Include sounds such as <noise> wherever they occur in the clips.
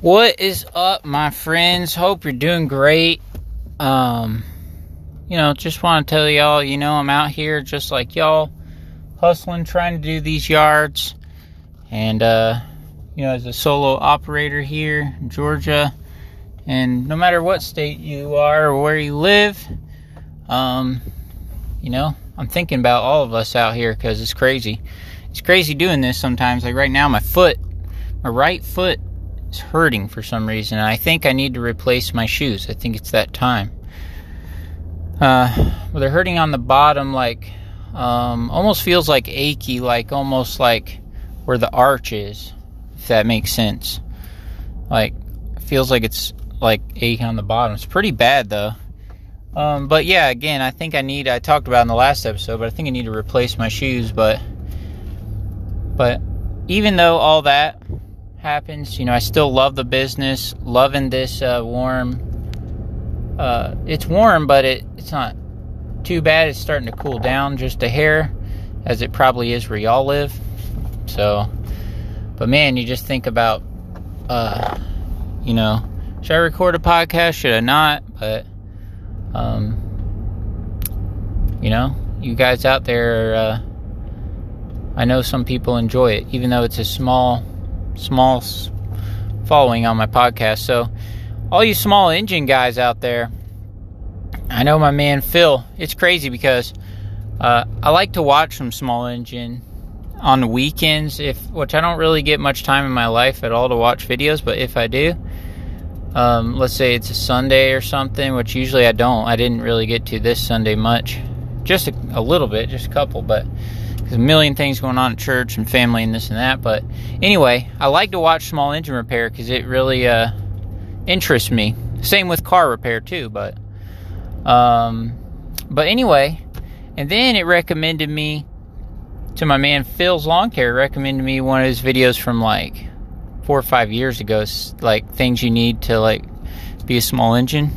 What is up, my friends? Hope you're doing great. Um, you know, just want to tell y'all, you know, I'm out here just like y'all, hustling, trying to do these yards. And, uh, you know, as a solo operator here in Georgia, and no matter what state you are or where you live, um, you know, I'm thinking about all of us out here because it's crazy. It's crazy doing this sometimes. Like right now, my foot, my right foot is hurting for some reason. I think I need to replace my shoes. I think it's that time. Uh, well, they're hurting on the bottom, like um, almost feels like achy, like almost like where the arch is, if that makes sense. Like feels like it's like aching on the bottom. It's pretty bad though. Um, but yeah, again, I think I need. I talked about in the last episode, but I think I need to replace my shoes. But but even though all that happens, you know, I still love the business, loving this uh, warm. Uh, it's warm, but it, it's not too bad. It's starting to cool down just a hair, as it probably is where y'all live. So, but man, you just think about, uh, you know, should I record a podcast? Should I not? But, um, you know, you guys out there, uh, I know some people enjoy it, even though it's a small small following on my podcast. So, all you small engine guys out there, I know my man Phil. It's crazy because uh, I like to watch some small engine on weekends, if which I don't really get much time in my life at all to watch videos, but if I do, um, let's say it's a Sunday or something, which usually I don't. I didn't really get to this Sunday much, just a, a little bit, just a couple, but there's a million things going on at church and family and this and that. But anyway, I like to watch small engine repair because it really uh, interests me. Same with car repair too. But um, but anyway, and then it recommended me to my man Phil's Lawn Care. Recommended me one of his videos from like four or five years ago. Like things you need to like be a small engine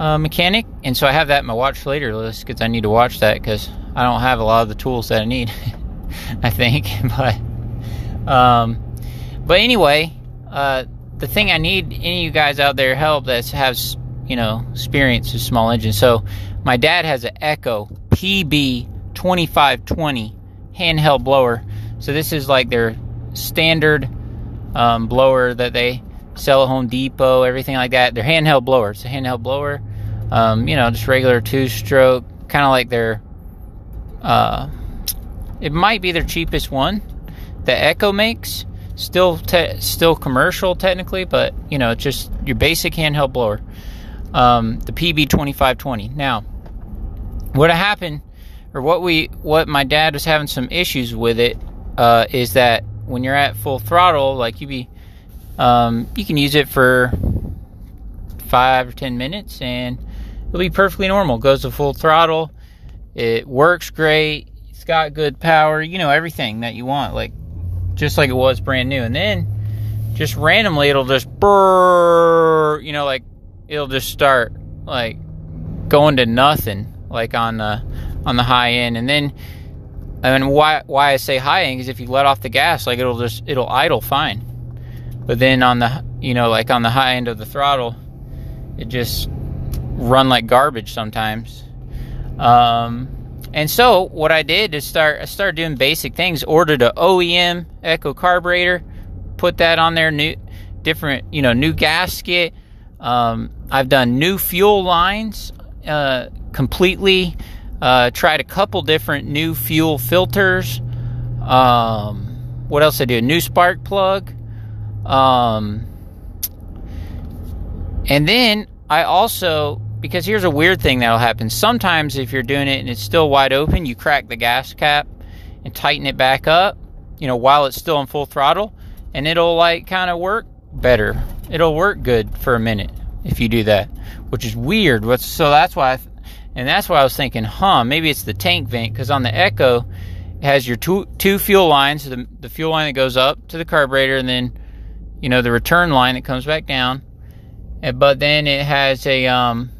uh, mechanic. And so I have that in my watch later list because I need to watch that because I don't have a lot of the tools that I need, <laughs> I think. <laughs> But, um, but anyway, uh, the thing I need any of you guys out there help that has you know experience with small engines. So my dad has an Echo PB 2520 handheld blower. So this is like their standard um, blower that they sell at Home Depot, everything like that. They're handheld blower. It's a handheld blower. Um, you know, just regular two stroke, kind of like their uh, it might be their cheapest one. The Echo makes still te- still commercial technically, but you know, just your basic handheld blower. Um, the PB twenty five twenty. Now, what happened, or what we what my dad was having some issues with it, uh, is that when you're at full throttle, like you be, um, you can use it for five or ten minutes and it'll be perfectly normal. Goes to full throttle it works great. It's got good power. You know everything that you want, like just like it was brand new. And then just randomly, it'll just burr. You know, like it'll just start like going to nothing, like on the on the high end. And then, I mean, why why I say high end is if you let off the gas, like it'll just it'll idle fine. But then on the you know like on the high end of the throttle, it just run like garbage sometimes. Um, and so what I did is start I started doing basic things. Ordered a OEM Echo carburetor, put that on there. New, different, you know, new gasket. Um, I've done new fuel lines uh, completely. Uh, tried a couple different new fuel filters. Um, what else I do? A new spark plug. Um, and then I also because here's a weird thing that'll happen. Sometimes if you're doing it and it's still wide open, you crack the gas cap and tighten it back up, you know, while it's still in full throttle, and it'll like kind of work better. It'll work good for a minute if you do that, which is weird. So that's why, I, and that's why I was thinking, huh, maybe it's the tank vent because on the Echo it has your two two fuel lines, the the fuel line that goes up to the carburetor, and then you know the return line that comes back down. But then it has a um,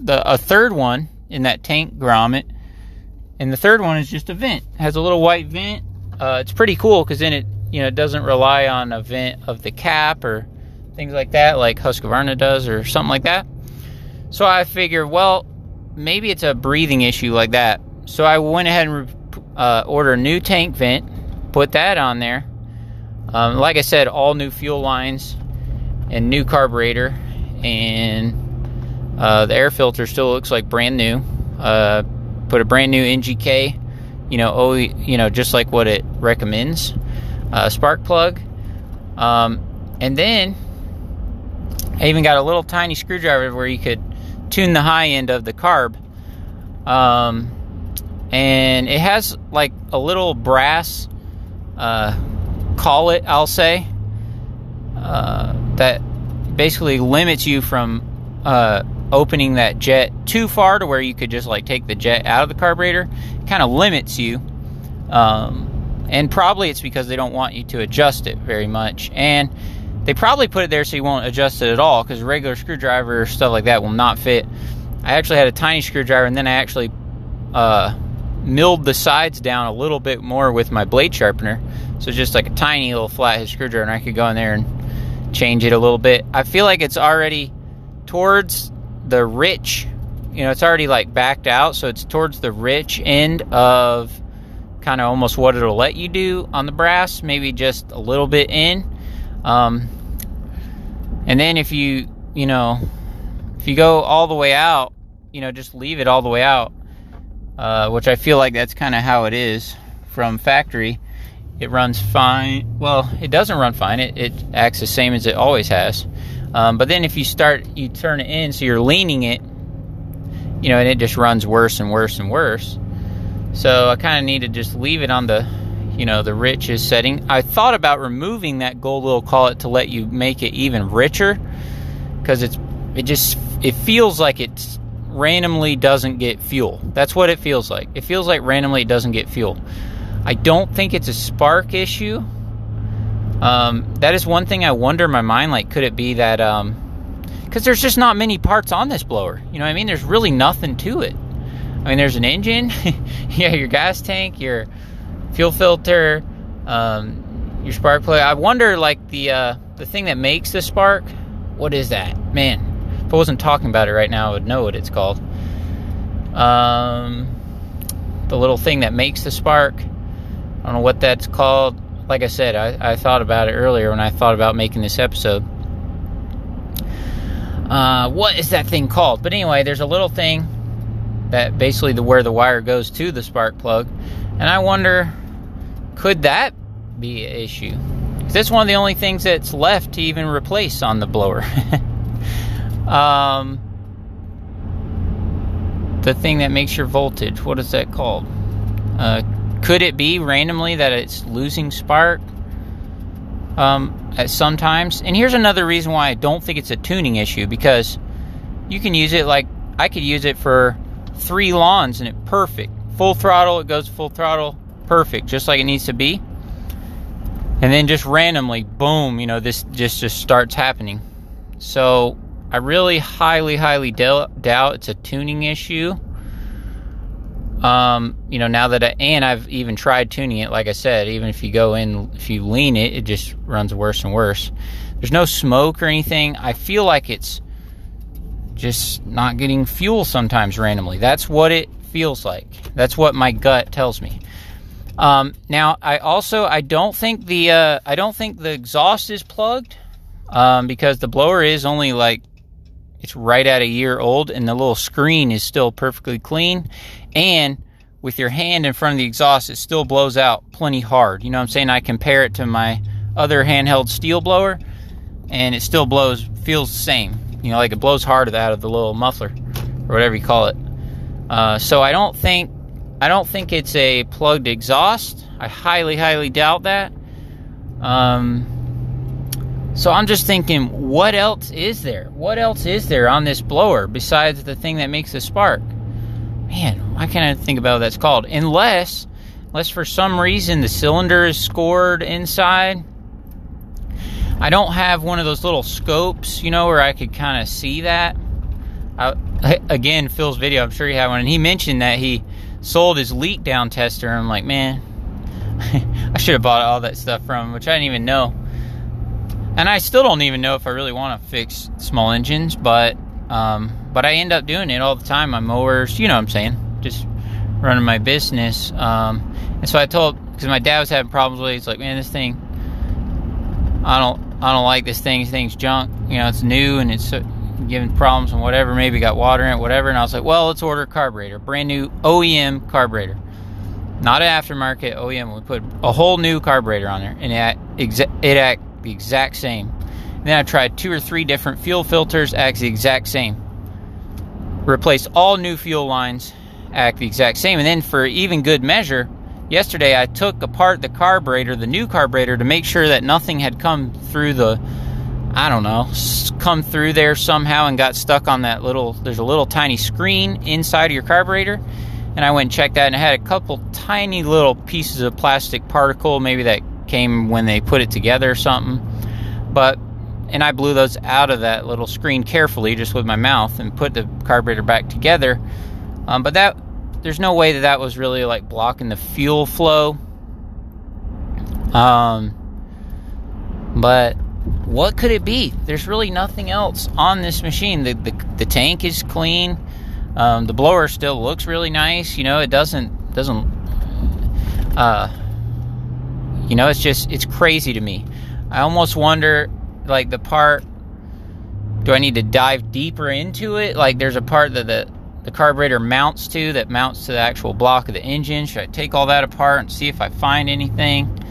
the a third one in that tank grommet, and the third one is just a vent. It has a little white vent. Uh, it's pretty cool because then it you know it doesn't rely on a vent of the cap or things like that, like Husqvarna does or something like that. So I figured, well, maybe it's a breathing issue like that. So I went ahead and uh, ordered a new tank vent, put that on there. Um, like I said, all new fuel lines and new carburetor, and uh, the air filter still looks like brand new. Uh, put a brand new NGK, you know, oh, you know, just like what it recommends. Uh, spark plug, um, and then I even got a little tiny screwdriver where you could tune the high end of the carb. Um, and it has like a little brass uh, collet, I'll say, uh, that basically limits you from uh, opening that jet too far to where you could just like take the jet out of the carburetor. Kind of limits you. Um, and probably it's because they don't want you to adjust it very much. And they probably put it there so you won't adjust it at all because regular screwdriver stuff like that will not fit. I actually had a tiny screwdriver and then I actually uh, milled the sides down a little bit more with my blade sharpener. So just like a tiny little flathead screwdriver and I could go in there and change it a little bit. I feel like it's already towards the rich, you know, it's already like backed out. So it's towards the rich end of kind of almost what it'll let you do on the brass, maybe just a little bit in. Um, and then if you, you know, if you go all the way out, you know, just leave it all the way out, uh, which I feel like that's kind of how it is from factory. It runs fine. Well, it doesn't run fine. It, it acts the same as it always has. Um, but then if you start, you turn it in, so you're leaning it, you know, and it just runs worse and worse and worse. So I kind of need to just leave it on the you know, the rich is setting. I thought about removing that gold little collet to let you make it even richer because it's it just it feels like it randomly doesn't get fuel. That's what it feels like. It feels like randomly it doesn't get fuel. I don't think it's a spark issue. Um, that is one thing I wonder in my mind. Like, could it be that? Um, because there's just not many parts on this blower. You know what I mean? There's really nothing to it. I mean, there's an engine, <laughs> yeah, your gas tank, your fuel filter, um, your spark plug. I wonder, like the uh, the thing that makes the spark. What is that, man? If I wasn't talking about it right now, I would know what it's called. Um, the little thing that makes the spark. I don't know what that's called. Like I said, I, I thought about it earlier when I thought about making this episode. Uh, what is that thing called? But anyway, there's a little thing that basically the where the wire goes to the spark plug, and I wonder could that be an issue? Because that's one of the only things that's left to even replace on the blower. <laughs> um, the thing that makes your voltage, what is that called? Uh, could it be randomly that it's losing spark um, at sometimes? And here's another reason why I don't think it's a tuning issue because you can use it like I could use it for three lawns and it perfect. Full throttle, it goes full throttle perfect, just like it needs to be. And then just randomly, boom, you know, this just just starts happening. So I really highly, highly doubt it's a tuning issue. Um, you know, now that I, and I've even tried tuning it, like I said, even if you go in, if you lean it, it just runs worse and worse. There's no smoke or anything. I feel like it's just not getting fuel sometimes randomly. That's what it feels like. That's what my gut tells me. Um, now, I also I don't think the uh, I don't think the exhaust is plugged um, because the blower is only like it's right at a year old, and the little screen is still perfectly clean. And with your hand in front of the exhaust, it still blows out plenty hard. You know what I'm saying? I compare it to my other handheld Stihl blower, and it still blows feels the same. You know, like it blows hard out of the little muffler or whatever you call it. Uh, so I don't think I don't think it's a plugged exhaust. I highly, highly doubt that. Um, so I'm just thinking, what else is there? What else is there on this blower besides the thing that makes the spark? Man, why can't I think about what that's called. Unless, unless for some reason the cylinder is scored inside. I don't have one of those little scopes, you know, where I could kind of see that. I, <laughs> again, Phil's video, I'm sure he had one, and he mentioned that he sold his leak down tester. I'm like, man, <laughs> I should have bought all that stuff from him, which I didn't even know. And I still don't even know if I really want to fix small engines, but um, but I end up doing it all the time. My mowers, you know what I'm saying, just running my business. Um, and so I told because my dad was having problems with it. He's like, man, this thing, I don't I don't like this thing. This thing's junk. You know, it's new and it's uh, giving problems and whatever. Maybe got water in it, whatever. And I was like, well, let's order a carburetor, brand new OEM carburetor, not an aftermarket OEM. We put a whole new carburetor on there, and it it the exact same. Then I tried two or three different fuel filters, acts the exact same. Replaced all new fuel lines, act the exact same. And then for even good measure, yesterday I took apart the carburetor, the new carburetor, to make sure that nothing had come through the, I don't know, come through there somehow and got stuck on that little, there's a little tiny screen inside of your carburetor. And I went and checked that and it had a couple tiny little pieces of plastic particle, maybe that came when they put it together or something. But, and I blew those out of that little screen carefully just with my mouth and put the carburetor back together. Um, but that there's no way that that was really like blocking the fuel flow. Um, but what could it be? There's really nothing else on this machine. The the, the tank is clean. Um, the blower still looks really nice. You know, it doesn't doesn't. Uh, you know, it's just it's crazy to me. I almost wonder, like the part. Do I need to dive deeper into it? Like, there's a part that the the carburetor mounts to that mounts to the actual block of the engine. Should I take all that apart and see if I find anything?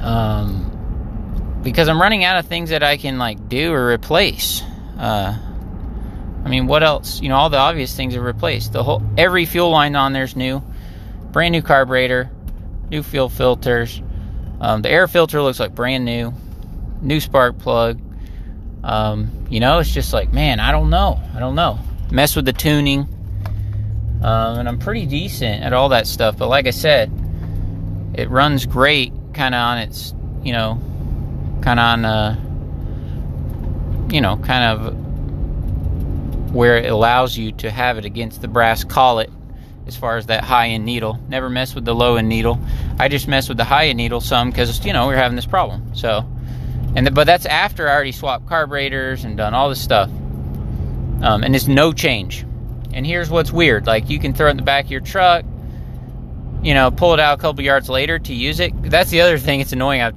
Um, because I'm running out of things that I can like do or replace. Uh, I mean, what else? You know, all the obvious things are replaced. The whole every fuel line on there's new, brand new carburetor, new fuel filters. Um, the air filter looks like brand new, new spark plug. Um, you know, it's just like, man, I don't know. I don't know mess with the tuning. Um, and I'm pretty decent at all that stuff. But like I said, it runs great kind of on its, you know, kind of on, uh, you know, kind of where it allows you to have it against the brass collet as far as that high end needle. Never mess with the low end needle. I just mess with the high end needle some because, you know, we're having this problem. So, and the, but that's after I already swapped carburetors and done all this stuff um, and it's no change. And here's what's weird: like you can throw it in the back of your truck, you know, pull it out a couple yards later to use it. That's the other thing. It's annoying. I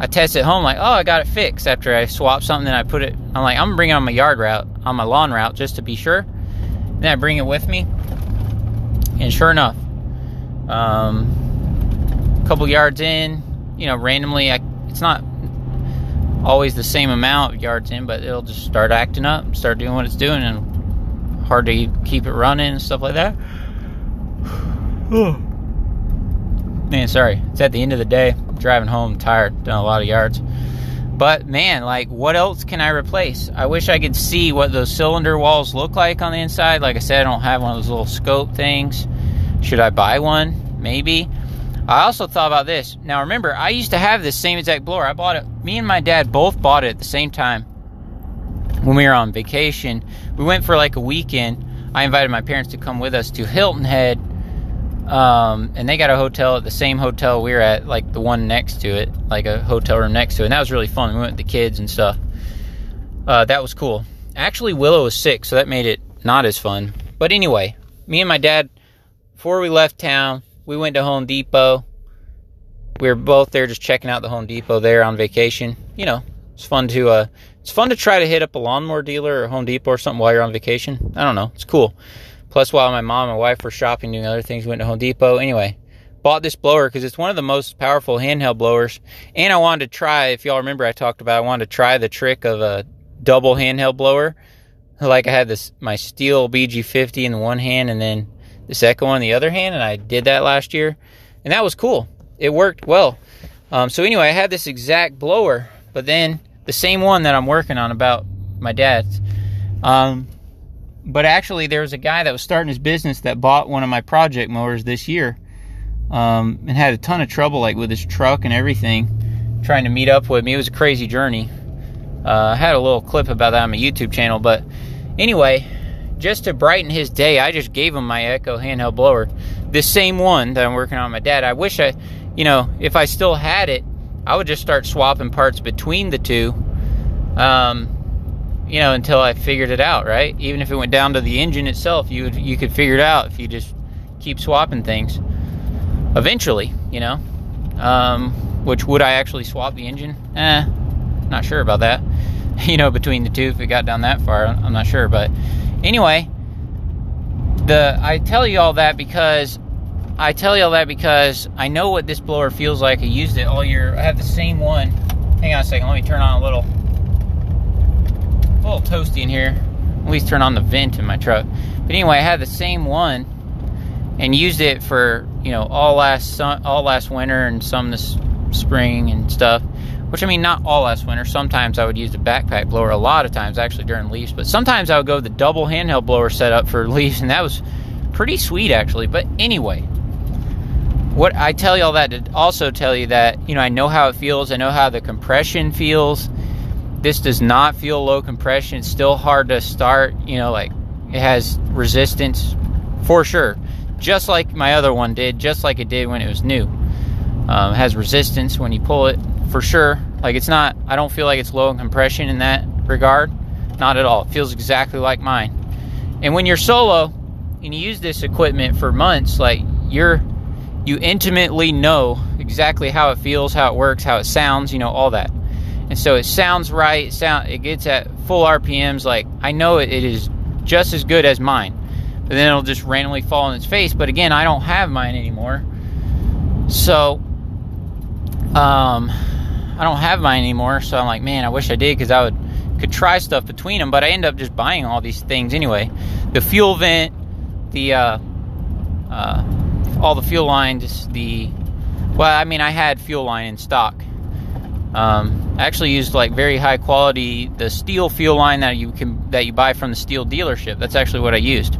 I test it home like, oh, I got it fixed after I swap something. I put it. I'm like, I'm bringing on my yard route, on my lawn route, just to be sure. Then I bring it with me, and sure enough, um, a couple yards in, you know, randomly, I, it's not always the same amount of yards in, but it'll just start acting up, start doing what it's doing, and hard to keep it running and stuff like that. <sighs> man, sorry. It's at the end of the day. I'm driving home tired, done a lot of yards. But man, like, what else can I replace? I wish I could see what those cylinder walls look like on the inside. Like I said, I don't have one of those little scope things. Should I buy one? Maybe. I also thought about this. Now remember, I used to have this same exact blower. I bought it. Me and my dad both bought it at the same time when we were on vacation. We went for like a weekend. I invited my parents to come with us to Hilton Head, um, and they got a hotel at the same hotel we were at, like the one next to it, like a hotel room next to it. And that was really fun. We went with the kids and stuff. Uh, that was cool. Actually, Willow was sick, so that made it not as fun. But anyway, me and my dad, before we left town, we went to Home Depot. We were both there just checking out the Home Depot there on vacation. You know, it's fun to uh it's fun to try to hit up a lawnmower dealer or Home Depot or something while you're on vacation. I don't know. It's cool. Plus while my mom and wife were shopping doing other things, we went to Home Depot. Anyway, bought this blower because it's one of the most powerful handheld blowers. And I wanted to try, if y'all remember I talked about I wanted to try the trick of a double handheld blower. Like I had this my Stihl BG50 in one hand and then the second one in the other hand, and I did that last year, and that was cool. It worked well. Um, so anyway, I had this exact blower, but then the same one that I'm working on about my dad's. Um, but actually, there was a guy that was starting his business that bought one of my project mowers this year, um, and had a ton of trouble like with his truck and everything, trying to meet up with me. It was a crazy journey. Uh, I had a little clip about that on my YouTube channel, but anyway, just to brighten his day, I just gave him my Echo handheld blower. This same one that I'm working on my dad. I wish I, you know, if I still had it, I would just start swapping parts between the two, um, you know, until I figured it out. Right? Even if it went down to the engine itself, you would you could figure it out if you just keep swapping things. Eventually, you know. Um, which would I actually swap the engine? Eh, not sure about that. <laughs> You know, between the two, if it got down that far, I'm not sure. But anyway, the I tell you all that because I tell you all that because I know what this blower feels like. I used it all year. I have the same one. Hang on a second. Let me turn on a little, a little toasty in here. At least turn on the vent in my truck. But anyway, I had the same one and used it for you know all last all last winter and some this spring and stuff. Which I mean, not all last winter. Sometimes I would use the backpack blower. A lot of times, actually, during leaves. But sometimes I would go with the double handheld blower setup for <laughs> leaves, and that was pretty sweet, actually. But anyway, what I tell you all that to also tell you that you know I know how it feels. I know how the compression feels. This does not feel low compression. It's still hard to start. You know, like it has resistance for sure, just like my other one did, just like it did when it was new. Um, has resistance when you pull it for sure. Like it's not, I don't feel like it's low in compression in that regard. Not at all. It feels exactly like mine. And when you're solo and you use this equipment for months, like you're, you intimately know exactly how it feels, how it works, how it sounds, you know, all that. And so it sounds right. It sound it gets at full RPMs. Like I know it, it is just as good as mine. But then it'll just randomly fall in its face. But again, I don't have mine anymore. So um I don't have mine anymore, so I'm like, man, I wish I did because I would could try stuff between them. But I end up just buying all these things anyway. The fuel vent, the uh, uh, all the fuel lines, the well, I mean, I had fuel line in stock. Um, I actually used like very high quality the Stihl fuel line that you can that you buy from the Stihl dealership. That's actually what I used,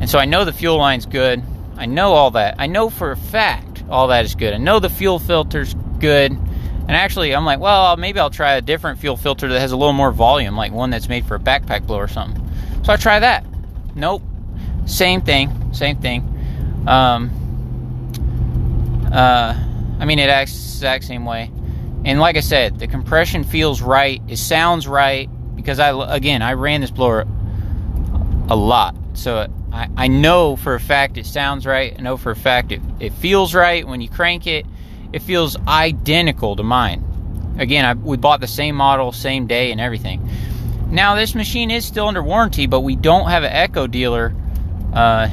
and so I know the fuel line's good. I know all that. I know for a fact all that is good. I know the fuel filter's good. And actually, I'm like, well, maybe I'll try a different fuel filter that has a little more volume, like one that's made for a backpack blow or something. So I try that. Nope. Same thing. Same thing. Um, uh, I mean, it acts the exact same way. And like I said, the compression feels right. It sounds right because I, again, I ran this blower a lot. So I, I know for a fact it sounds right. I know for a fact it, it feels right when you crank it it feels identical to mine. Again, I, we bought the same model, same day, and everything. Now, this machine is still under warranty, but we don't have an Echo dealer uh,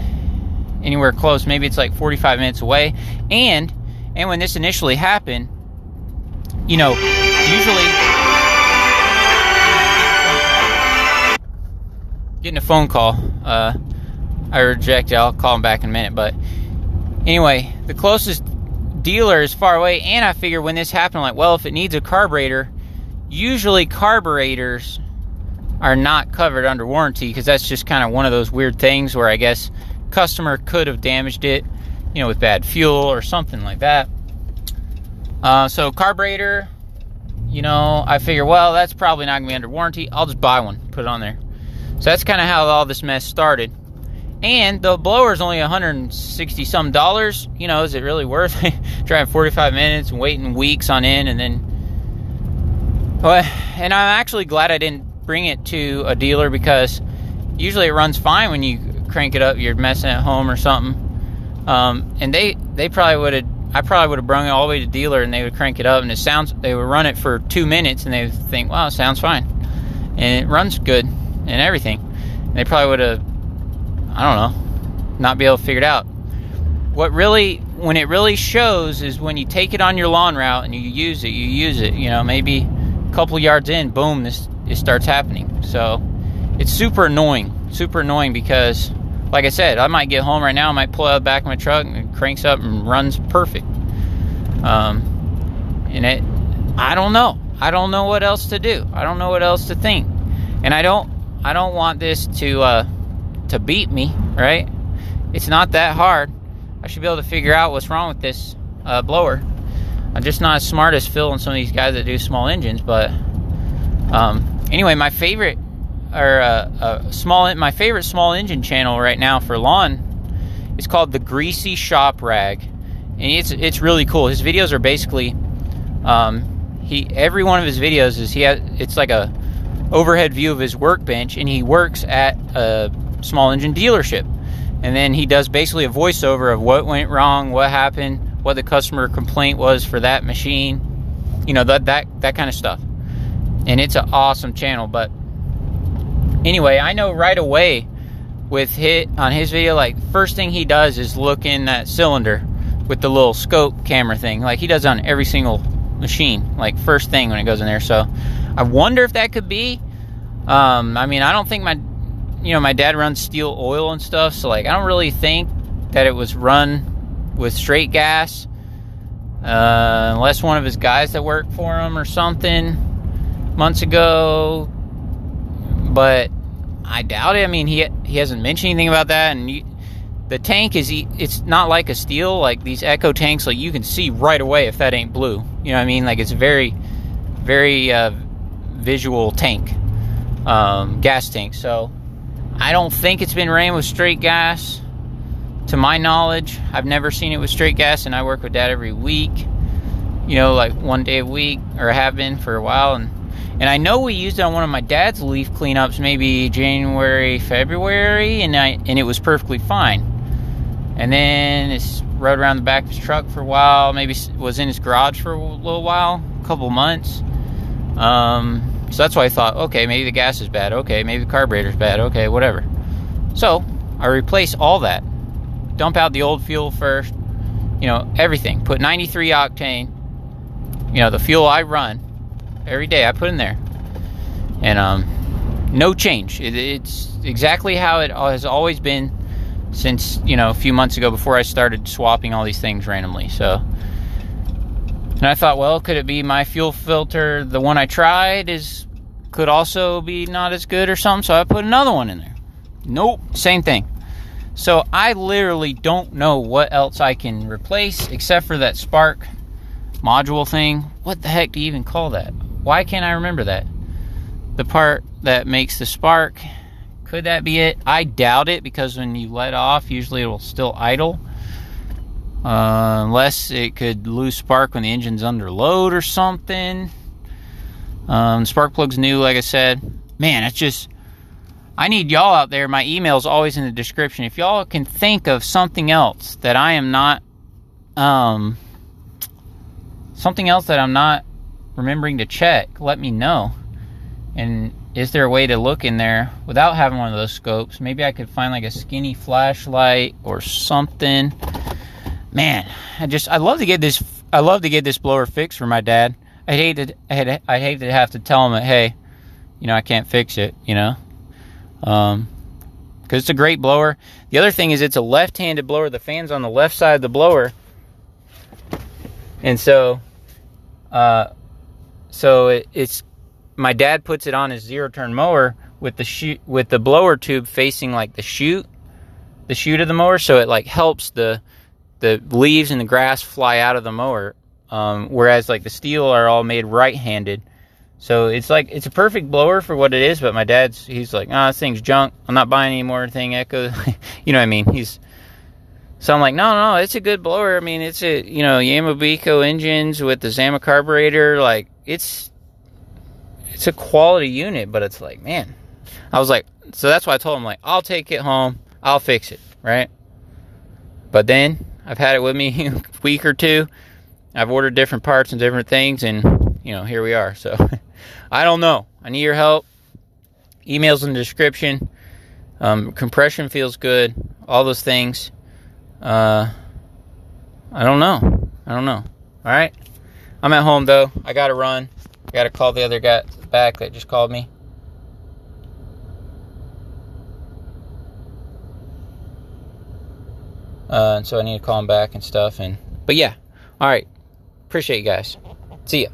anywhere close. Maybe it's like 45 minutes away. And and when this initially happened, you know, usually getting a phone call. Uh, I reject it. I'll call him back in a minute. But anyway, the closest dealer is far away, and I figure when this happened, like, well, if it needs a carburetor, usually carburetors are not covered under warranty because that's just kind of one of those weird things where I guess customer could have damaged it, you know, with bad fuel or something like that. Uh, so carburetor, you know, I figure, well, that's probably not gonna be under warranty. I'll just buy one, put it on there. So that's kind of how all this mess started. And the blower is only 160 some dollars. You know, is it really worth? <laughs> Driving 45 minutes and waiting weeks on end and then. Well, and I'm actually glad I didn't bring it to a dealer because usually it runs fine when you crank it up. You're messing at home or something. Um, and they they probably would have. I probably would have brung it all the way to dealer and they would crank it up and it sounds. They would run it for two minutes and they would think, "Wow, it sounds fine," and it runs good and everything. And they probably would have I don't know, not be able to figure it out. What really, when it really shows, is when you take it on your lawn route and you use it. You use it. You know, maybe a couple yards in, boom, this it starts happening. So it's super annoying. Super annoying because, like I said, I might get home right now. I might pull out the back of my truck and it cranks up and runs perfect. Um, and it, I don't know. I don't know what else to do. I don't know what else to think. And I don't, I don't want this to. Uh, to beat me, right? It's not that hard. I should be able to figure out what's wrong with this uh, blower. I'm just not as smart as Phil and some of these guys that do small engines, but um, anyway, my favorite or uh, uh, small my favorite small engine channel right now for lawn is called the Greasy Shop Rag, and it's it's really cool. His videos are basically Um, he every one of his videos is he has it's like a overhead view of his workbench, and he works at a small engine dealership. And then he does basically a voiceover of what went wrong, what happened, what the customer complaint was for that machine, you know that that that kind of stuff. And it's an awesome channel. But anyway, I know right away with hit on his video, like first thing he does is look in that cylinder with the little scope camera thing, like he does on every single machine, like first thing when it goes in there. So I wonder if that could be. Um, I mean, I don't think my, you know, my dad runs Stihl oil and stuff, so like I don't really think that it was run with straight gas, uh, unless one of his guys that worked for him or something months ago. But I doubt it. I mean, he he hasn't mentioned anything about that, and you, the tank is it's not like a Stihl like these Echo tanks. Like you can see right away if that ain't blue. You know what I mean? Like it's very, very uh, visual tank, um, gas tank. So I don't think it's been ran with straight gas. To my knowledge, I've never seen it with straight gas, and I work with Dad every week. You know, like one day a week, or have been for a while, and and I know we used it on one of my dad's leaf cleanups, maybe January, February, and I and it was perfectly fine. And then it's rode around the back of his truck for a while. Maybe was in his garage for a little while, a couple months. Um, so that's why I thought, okay, maybe the gas is bad. Okay, maybe the carburetor's bad. Okay, whatever. So I replace all that. Dump out the old fuel first. You know, everything. Put 93 octane. You know, the fuel I run every day. I put in there, and um, no change. It, it's exactly how it has always been since you know a few months ago before I started swapping all these things randomly. So and I thought, well, could it be my fuel filter? The one I tried is could also be not as good or something. So I put another one in there. Nope, same thing. So I literally don't know what else I can replace except for that spark module thing. What the heck do you even call that? Why can't I remember that? The part that makes the spark. Could that be it? I doubt it because when you let off, usually it will still idle. Uh, unless it could lose spark when the engine's under load or something. Um, spark plug's new, like I said. Man, it's just. I need y'all out there. My email's always in the description. If y'all can think of something else that I am not. Um, something else that I'm not remembering to check, let me know. And is there a way to look in there without having one of those scopes? Maybe I could find like a skinny flashlight or something man, I just I love to get this I love to get this blower fixed for my dad. I hate to I I hate to have to tell him that hey, you know I can't fix it. You know, um, because it's a great blower. The other thing is it's a left-handed blower. The fan's on the left side of the blower, and so, uh, so it, it's my dad puts it on his zero-turn mower with the shoot with the blower tube facing like the chute, the chute of the mower, so it like helps the the leaves and the grass fly out of the mower, um, whereas like the Stihl are all made right-handed. So it's like it's a perfect blower for what it is. But my dad's he's like, ah, oh, this thing's junk. I'm not buying any more thing Echo. <laughs> you know what I mean? He's so I'm like, no, no, it's a good blower. I mean, it's a you know Yamabiko engines with the Zama carburetor. Like it's it's a quality unit, but it's like, man, I was like, so that's why I told him like, I'll take it home, I'll fix it, right? But then I've had it with me <laughs> a week or two. I've ordered different parts and different things, and you know, here we are. So <laughs> I don't know. I need your help. Emails in the description. Um, compression feels good. All those things. Uh, I don't know. I don't know. All right. I'm at home though. I gotta run. I gotta call the other guy back that just called me. Uh, and so I need to call him back and stuff. And but yeah, all right. Appreciate you guys. See ya.